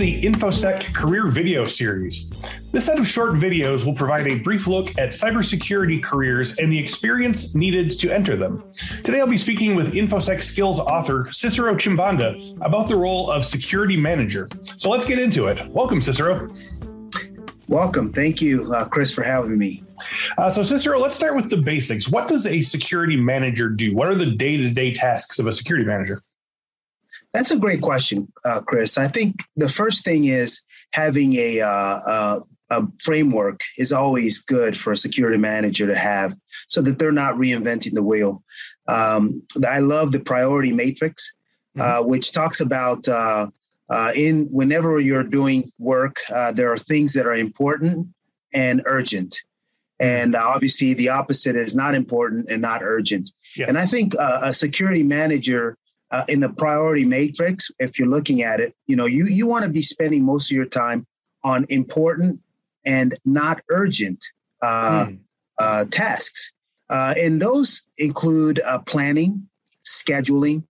the InfoSec Career Video Series. This set of short videos will provide a brief look at cybersecurity careers and the experience needed to enter them. Today, I'll be speaking with InfoSec Skills author Cicero Chimbanda about the role of security manager. So let's get into it. Welcome, Cicero. Welcome. Thank you, uh, Chris, for having me. Uh, so, Cicero, let's start with the basics. What does a security manager do? What are the day to day tasks of a security manager? That's a great question, uh, Chris. I think the first thing is having a, uh, uh, a framework is always good for a security manager to have so that they're not reinventing the wheel. Um, I love the priority matrix, uh, mm-hmm. which talks about uh, uh, in whenever you're doing work, there are things that are important and urgent. Mm-hmm. And obviously, the opposite is not important and not urgent. Yes. And I think a security manager uh, in the priority matrix, if you're looking at it, you know, you, you want to be spending most of your time on important and not urgent uh, mm. uh, tasks. Uh, and those include uh, planning, scheduling,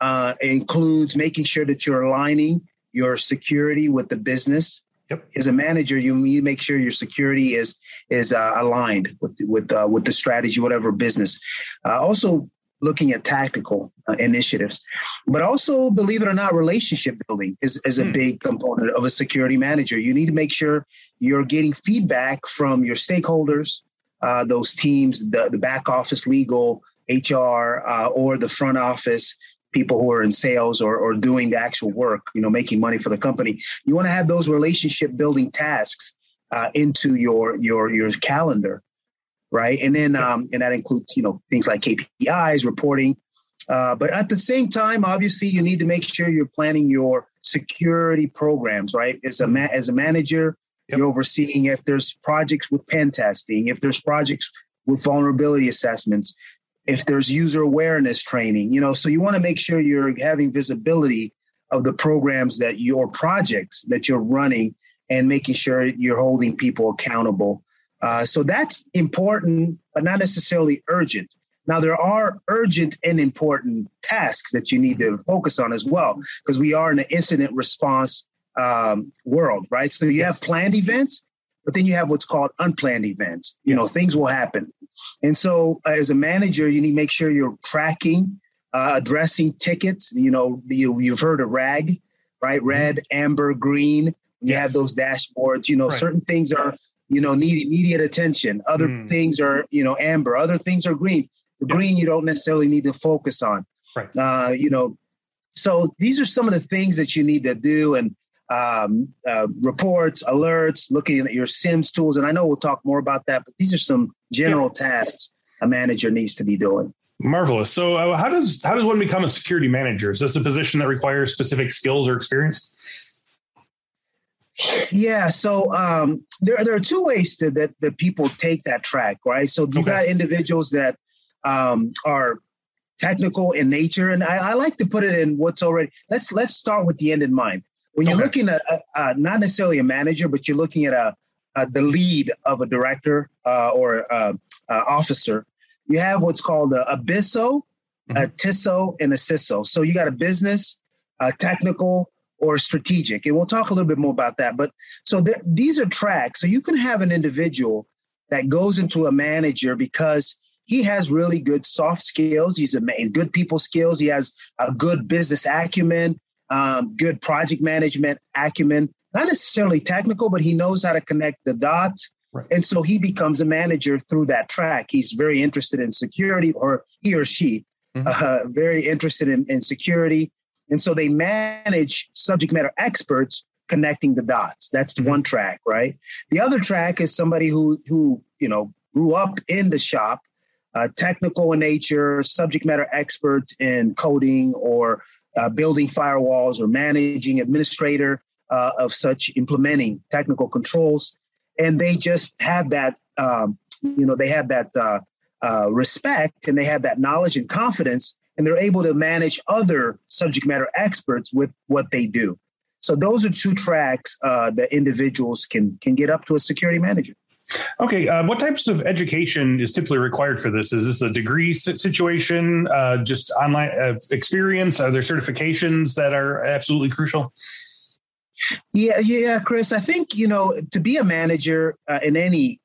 uh, includes making sure that you're aligning your security with the business. Yep. As a manager, you need to make sure your security is is aligned with with with the strategy, whatever business. also, looking at tactical uh, initiatives. But also, believe it or not, relationship building is, is a hmm. big component of a security manager. You need to make sure you're getting feedback from your stakeholders, uh, those teams, the, the back office, legal, HR, uh, or the front office, people who are in sales or, or doing the actual work, you know, making money for the company. You want to have those relationship building tasks uh, into your your your calendar right? And then um, and that includes you know things like KPIs, reporting. Uh, but at the same time, obviously, you need to make sure you're planning your security programs, right? As a ma- as a manager, yep. you're overseeing if there's projects with pen testing, if there's projects with vulnerability assessments, if there's user awareness training, you know. So you want to make sure you're having visibility of the programs that your projects that you're running and making sure you're holding people accountable uh, so that's important, but not necessarily urgent. Now, there are urgent and important tasks that you need to focus on as well, because we are in an incident response um, world, right? So you have planned events, but then you have what's called unplanned events. You know, things will happen. And so, uh, as a manager, you need to make sure you're tracking, uh, addressing tickets. You know, you, you've heard of RAG, right? Mm-hmm. Red, amber, green. You yes. have those dashboards. You know, right. certain things are you know, need immediate attention. Other mm. things are, you know, amber. Other things are green. The yeah. green you don't necessarily need to focus on. Right. Uh, you know, so these are some of the things that you need to do and um, uh, reports, alerts, looking at your SIEMs tools. And I know we'll talk more about that, but these are some general yeah. tasks a manager needs to be doing. Marvelous. So, uh, how does how does one become a security manager? Is this a position that requires specific skills or experience? Yeah, so um, there there are two ways to, that that people take that track, right? So you okay. got individuals that um, are technical in nature, and I, I, like to put it in what's already. Let's let's start with the end in mind. When you're okay. looking at a, a, not necessarily a manager, but you're looking at a, a the lead of a director uh, or a, officer, you have what's called a, a BISO, mm-hmm. a TISO, and a CISO. So you got a business, a technical, or strategic. And we'll talk a little bit more about that. But so there, these are tracks. So you can have an individual that goes into a manager because he has really good soft skills. He's a good people skills. He has a good business acumen, um, good project management acumen. Not necessarily technical, but he knows how to connect the dots. Right. And so he becomes a manager through that track. He's very interested in security, or he or she, mm-hmm. uh, very interested in, in security. And so they manage subject matter experts connecting the dots. That's the mm-hmm. one track, right? The other track is somebody who who you know grew up in the shop, uh, technical in nature, subject matter experts in coding or uh, building firewalls or managing administrator uh, of such implementing technical controls, and they just have that um, you know they have that uh, uh, respect and they have that knowledge and confidence and they're able to manage other subject matter experts with what they do. So those are two tracks uh, that individuals can can get up to a security manager. Okay, uh, what types of education is typically required for this? Is this a degree situation, uh, just online uh, experience? Are there certifications that are absolutely crucial? Yeah, yeah, Chris. I think you know to be a manager uh, in any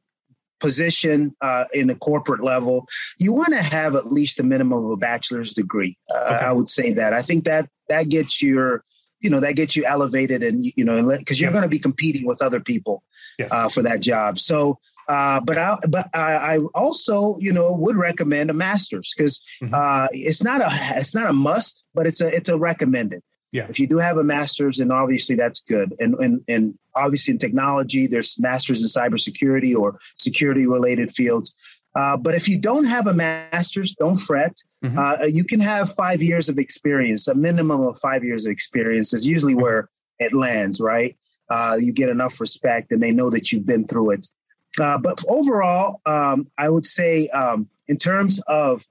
position uh, in the corporate level, you want to have at least a minimum of a bachelor's degree. Uh, okay. I would say that. I think that that gets your, you know, that gets you elevated, and you know, because you're yeah. going to be competing with other people yes. uh, for that job. So. Uh, but I, but I, I, also, you know, would recommend a master's because mm-hmm. Uh, it's not a it's not a must, but it's a it's a recommended. Yeah. If you do have a master's, then obviously that's good. And and and obviously in technology, there's masters in cybersecurity or security related fields. Uh, but if you don't have a master's, don't fret. Mm-hmm. Uh, you can have five years of experience. A minimum of five years of experience is usually where it lands, right? Uh, you get enough respect, and they know that you've been through it. Uh, but overall, um, I would say, um, in terms of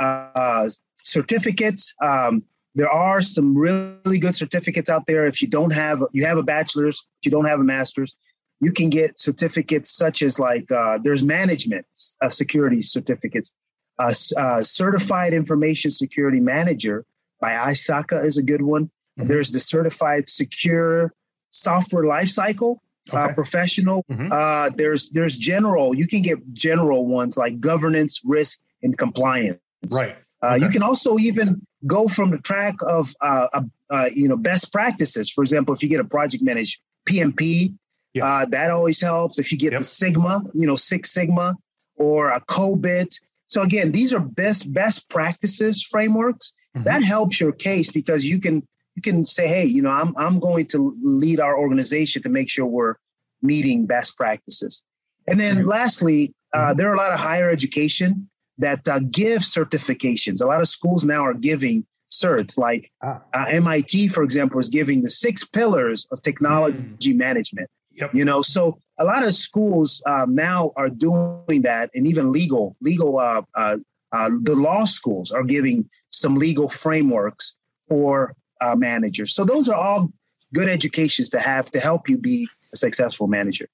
uh, certificates, um, there are some really good certificates out there. If you don't have, you have a bachelor's, you don't have a master's, you can get certificates such as like uh, there's management uh, security certificates. Uh, uh, certified information security manager by ISACA is a good one. Mm-hmm. There's the certified secure software lifecycle uh, professional. Mm-hmm. Uh, there's there's general. You can get general ones like governance, risk, and compliance. Right. Uh, okay. You can also even go from the track of uh, uh, you know best practices. For example, if you get a project managed PMP, yes. Uh, that always helps. If you get yep. the Sigma, you know Six Sigma or a COBIT. So again, these are best best practices frameworks. Mm-hmm. That helps your case because you can you can say, hey, you know, I'm I'm going to lead our organization to make sure we're meeting best practices. And then mm-hmm. lastly, uh, mm-hmm. there are a lot of higher education that uh, give certifications. A lot of schools now are giving certs, like ah. uh, MIT, for example, is giving the six pillars of technology mm. management. Yep. You know, so a lot of schools um, now are doing that, and even legal, legal, uh, uh, uh the law schools are giving some legal frameworks for uh, managers. So those are all good educations to have to help you be a successful manager.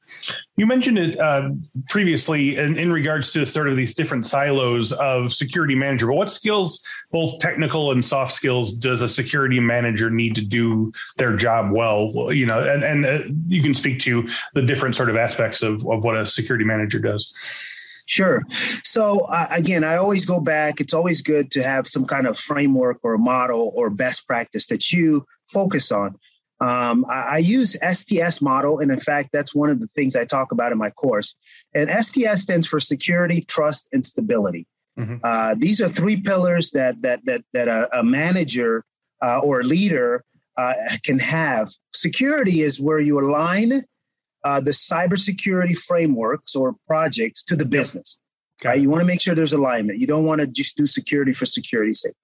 You mentioned it uh, previously in, in, regards to sort of these different silos of security manager. But what skills, both technical and soft skills, does a security manager need to do their job well? You know, and, and uh, you can speak to the different sort of aspects of, of what a security manager does. Sure. So uh, again, I always go back. It's always good to have some kind of framework or model or best practice that you focus on. Um, I, I, use STS model, and in fact, that's one of the things I talk about in my course. And STS stands for security, trust, and stability. Mm-hmm. Uh, these are three pillars that that that that a, a manager uh, or a leader uh, can have. Security is where you align uh, the cybersecurity frameworks or projects to the business. Okay. Right? You want to make sure there's alignment. You don't want to just do security for security's sake.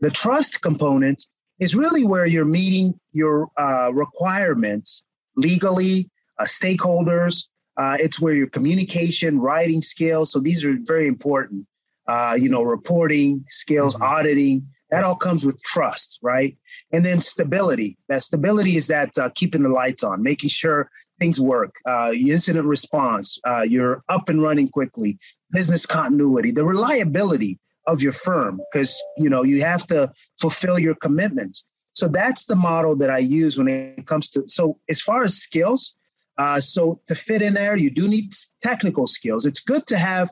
The trust component is really where you're meeting your uh, requirements legally, uh, stakeholders. Uh, it's where your communication, writing skills. So these are very important. Uh, you know, reporting skills, mm-hmm. auditing. That all comes with trust, right? And then stability. That stability is that uh, keeping the lights on, making sure things work. Uh, incident response. you're up and running quickly. Business continuity. The reliability of your firm because you know you have to fulfill your commitments so that's the model that i use when it comes to so as far as skills uh, so to fit in there you do need technical skills it's good to have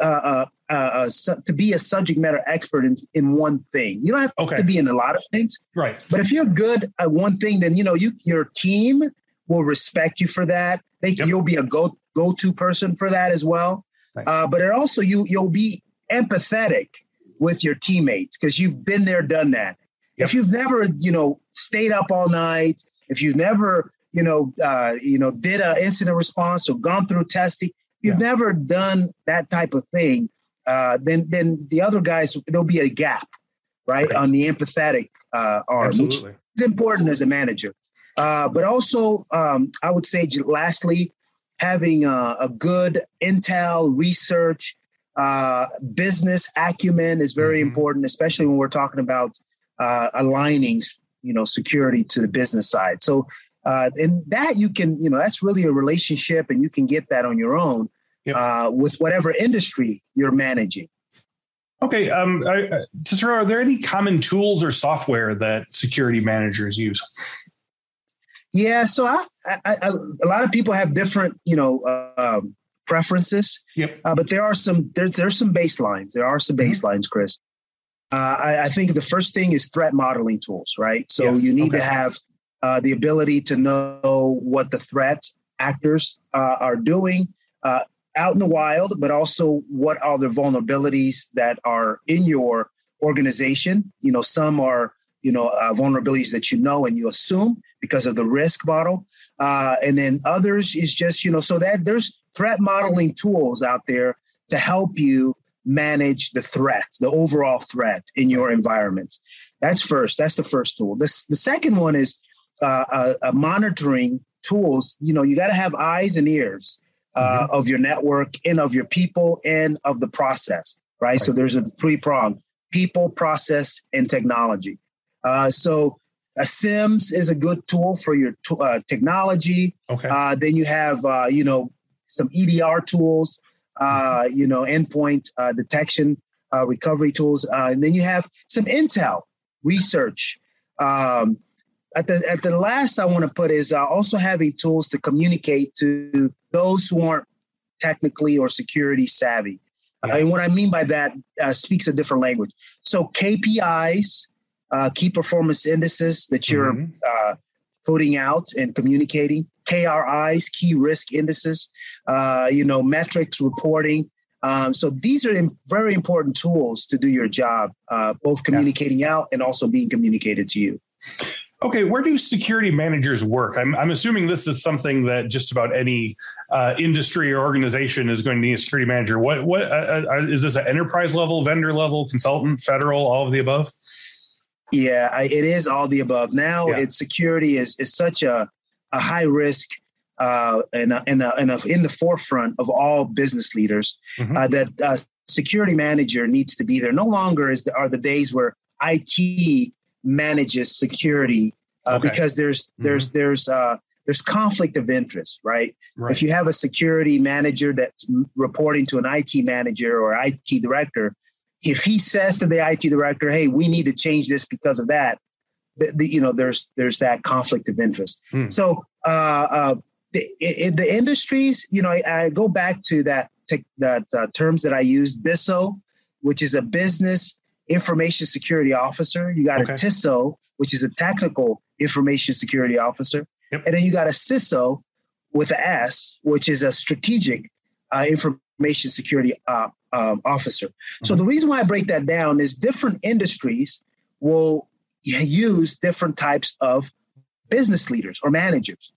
uh, uh, uh, uh to be a subject matter expert in, in one thing you don't have okay. to be in a lot of things right but if you're good at one thing then you know you your team will respect you for that they, yep. you'll be a go go-to person for that as well nice. Uh, but it also you you'll be empathetic with your teammates because you've been there, done that. Yep. If you've never, you know, stayed up all night, if you've never, you know, uh, you know, did an incident response or gone through testing, you've yeah. never done that type of thing, uh, then then the other guys there'll be a gap, right, right. on the empathetic uh, arm, Absolutely. which is important as a manager. Uh, but also, um, I would say, lastly, having a, a good intel research uh, business acumen is very mm-hmm. important, especially when we're talking about uh, aligning, you know, security to the business side. So, uh, and that you can, you know, that's really a relationship, and you can get that on your own yep. uh, with whatever industry you're managing. Okay, um, I, Cicero, are there any common tools or software that security managers use? Yeah, so I, I, I, a lot of people have different, you know, uh, um, preferences. Yep. Uh, but there are some there's there's some baselines. There are some mm-hmm. baselines, Chris. Uh, I, I, think the first thing is threat modeling tools, right? So yes. you need okay. to have uh, the ability to know what the threat actors uh, are doing uh, out in the wild, but also what are the vulnerabilities that are in your organization. You know, some are you know uh, vulnerabilities that you know and you assume because of the risk model, and then others is just you know so that there's threat modeling tools out there to help you manage the threat, the overall threat in your environment. That's first. That's the first tool. This, the second one is uh, uh, uh monitoring tools. You know, you got to have eyes and ears uh, mm-hmm. of your network and of your people and of the process, right? right. So there's a three prong: people, process, and technology. Uh, so a SIEMs is a good tool for your t- uh, technology. Okay. then you have, you know, some EDR tools, uh, you know, endpoint uh, detection, uh, recovery tools, uh, and then you have some intel research. Um, at the at the last, I want to put is uh, also having tools to communicate to those who aren't technically or security savvy. Yeah. and what I mean by that speaks a different language. So KPIs, key performance indices that you're mm-hmm. putting out and communicating KRIs, key risk indices, uh, you know, metrics reporting. Um, so these are very important tools to do your job, uh, both communicating yeah. out and also being communicated to you. Okay, where do security managers work? I'm, I'm assuming this is something that just about any uh, industry or organization is going to need a security manager. What what uh, uh is this an enterprise level, vendor level, consultant, federal, all of the above? Yeah, I, it is all the above. Now, yeah. it's security is is such a a high risk uh, and, a, and, a, and a, in the forefront of all business leaders mm-hmm. uh, that uh, security manager needs to be there. No longer is the, are the days where IT manages security uh, okay. because there's mm-hmm. there's there's uh, there's conflict of interest, right? right? If you have a security manager that's reporting to an IT manager or IT director, if he says to the IT director, "Hey, we need to change this because of that," the, the, you know there's there's that conflict of interest. Hmm. So uh, uh, the, in the industries, you know, I, I go back to that that uh, terms that I used, BISO, which is a business information security officer. You got okay. a TISO, which is a technical information security officer, yep. and then you got a CISO with an S, which is a strategic uh, information security uh, um, officer. Mm-hmm. So the reason why I break that down is different industries will use different types of business leaders or managers.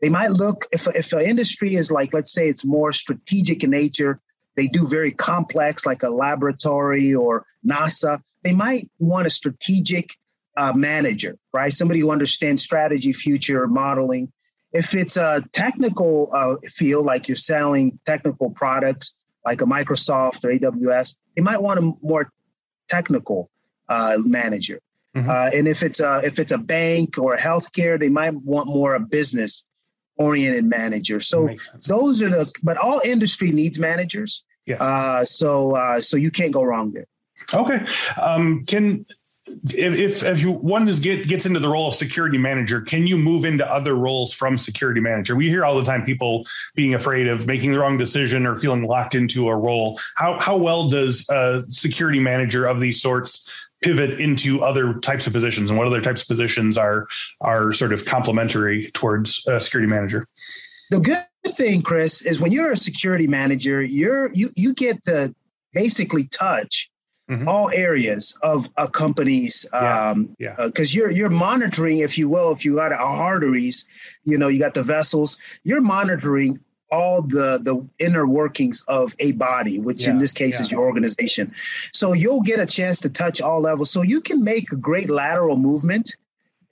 They might look if if an industry is like let's say it's more strategic in nature, they do very complex like a laboratory or NASA. They might want a strategic uh, manager, right? Somebody who understands strategy, future modeling. If it's a technical uh, field, like you're selling technical products, like a Microsoft or AWS, they might want a more technical uh, manager. Mm-hmm. Uh, and if it's a if it's a bank or healthcare, they might want more a business oriented manager. So those are the but all industry needs managers. Yes. Uh, so uh, so you can't go wrong there. Okay. Um, can if if you one is get gets into the role of security manager, can you move into other roles from security manager? We hear all the time people being afraid of making the wrong decision or feeling locked into a role. How how well does a security manager of these sorts pivot into other types of positions and what other types of positions are are sort of complementary towards a security manager the good thing chris is when you're a security manager you're you you get to basically touch mm-hmm. all areas of a company's um yeah because yeah. uh, you're you're monitoring if you will if you got arteries you know you got the vessels you're monitoring all the the inner workings of a body which yeah, in this case yeah. is your organization. So you'll get a chance to touch all levels. So you can make a great lateral movement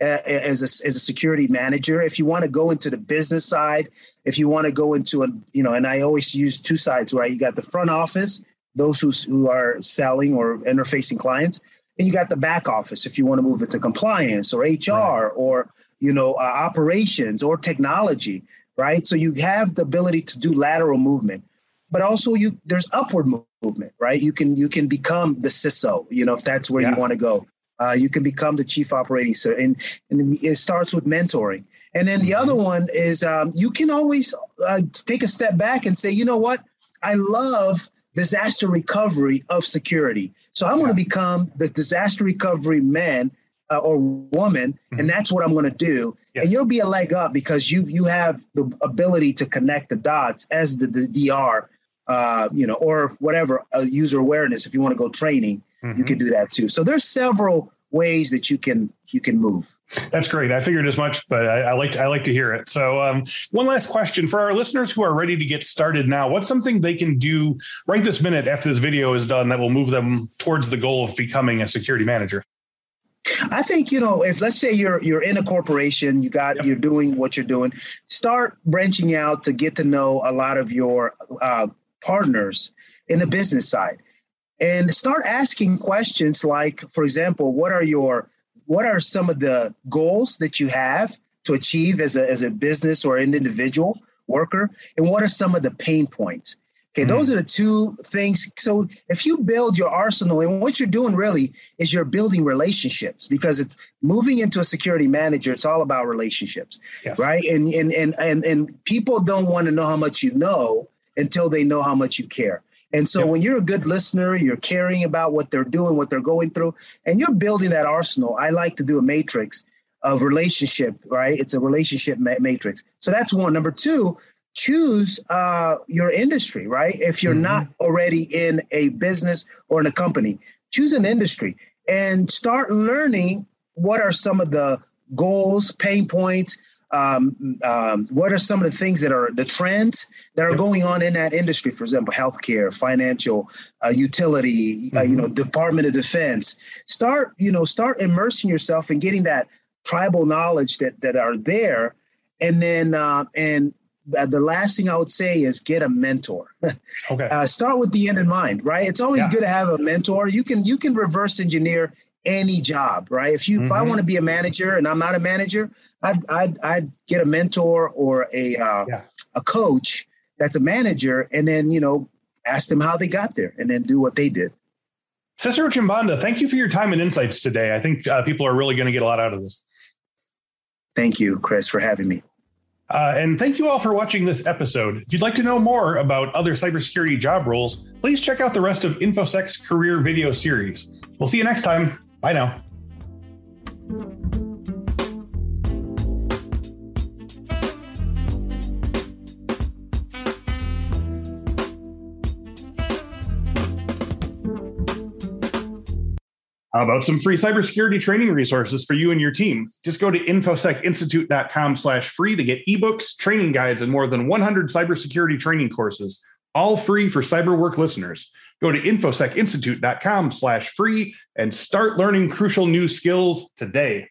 uh, as a, as a security manager. If you want to go into the business side if you want to go into a you know and i always use two sides right? You got the front office those who, who are selling or interfacing clients and you got the back office if you want to move into compliance or hr right. or you know uh, operations or technology right? So you have the ability to do lateral movement, but also you there's upward movement, right? You can you can become the CISO, you know, if that's where yeah. you want to go. Uh, you can become the chief operating so and and it starts with mentoring. And then the other one is um, you can always uh, take a step back and say, you know what? I love disaster recovery of security. So I'm yeah. going to become the disaster recovery man uh, or woman, mm-hmm. and that's what I'm going to do. Yes. And you'll be a leg up because you you have the ability to connect the dots as the, the DR, uh, you know, or whatever uh, user awareness. If you want to go training, mm-hmm. you can do that too. So there's several ways that you can you can move. That's great. I figured as much, but I, I like to, I like to hear it. So, um, one last question for our listeners who are ready to get started now. What's something they can do right this minute after this video is done that will move them towards the goal of becoming a security manager? I think you know if let's say you're you're in a corporation, you got yep. you're doing what you're doing. Start branching out to get to know a lot of your uh, partners in the business side and start asking questions like for example what are your what are some of the goals that you have to achieve as a, as a business or an individual worker and what are some of the pain points okay mm those are the two things so if you build your arsenal and what you're doing really is you're building relationships because moving into a security manager it's all about relationships yes. right and, and and and and people don't want to know how much you know until they know how much you care and so yep. when you're a good listener, you're caring about what they're doing, what they're going through, and you're building that arsenal. I like to do a matrix of relationship, right? It's a relationship ma- matrix. So that's one. Number two, choose uh, your industry, right? If you're mm-hmm. not already in a business or in a company, choose an industry and start learning what are some of the goals, pain points, um, um, what are some of the things that are the trends that are going on in that industry? For example, healthcare, financial, uh, utility, mm-hmm. uh, you know, mm-hmm. Department of Defense. Start, you know, start immersing yourself and getting that tribal knowledge that that are there, and then uh, and the last thing I would say is get a mentor. okay. Uh, start with the end in mind, right? It's always yeah. good to have a mentor. You can you can reverse engineer any job, right? If you mm-hmm. if I mm-hmm. want to be a manager and I'm not a manager, I'd I'd, I'd get a mentor or a uh, yeah. a coach that's a manager, and then you know ask them how they got there, and then do what they did. Cicero Chimbanda, thank you for your time and insights today. I think uh, people are really going to get a lot out of this. Thank you, Chris, for having me. Uh, and thank you all for watching this episode. If you'd like to know more about other cybersecurity job roles, please check out the rest of InfoSec's career video series. We'll see you next time. Bye now. How about some free cybersecurity training resources for you and your team? Just go to infosecinstitute.com slash free to get ebooks, training guides, and more than 100 cybersecurity training courses, all free for CyberWork listeners. Go to infosecinstitute.com slash free and start learning crucial new skills today.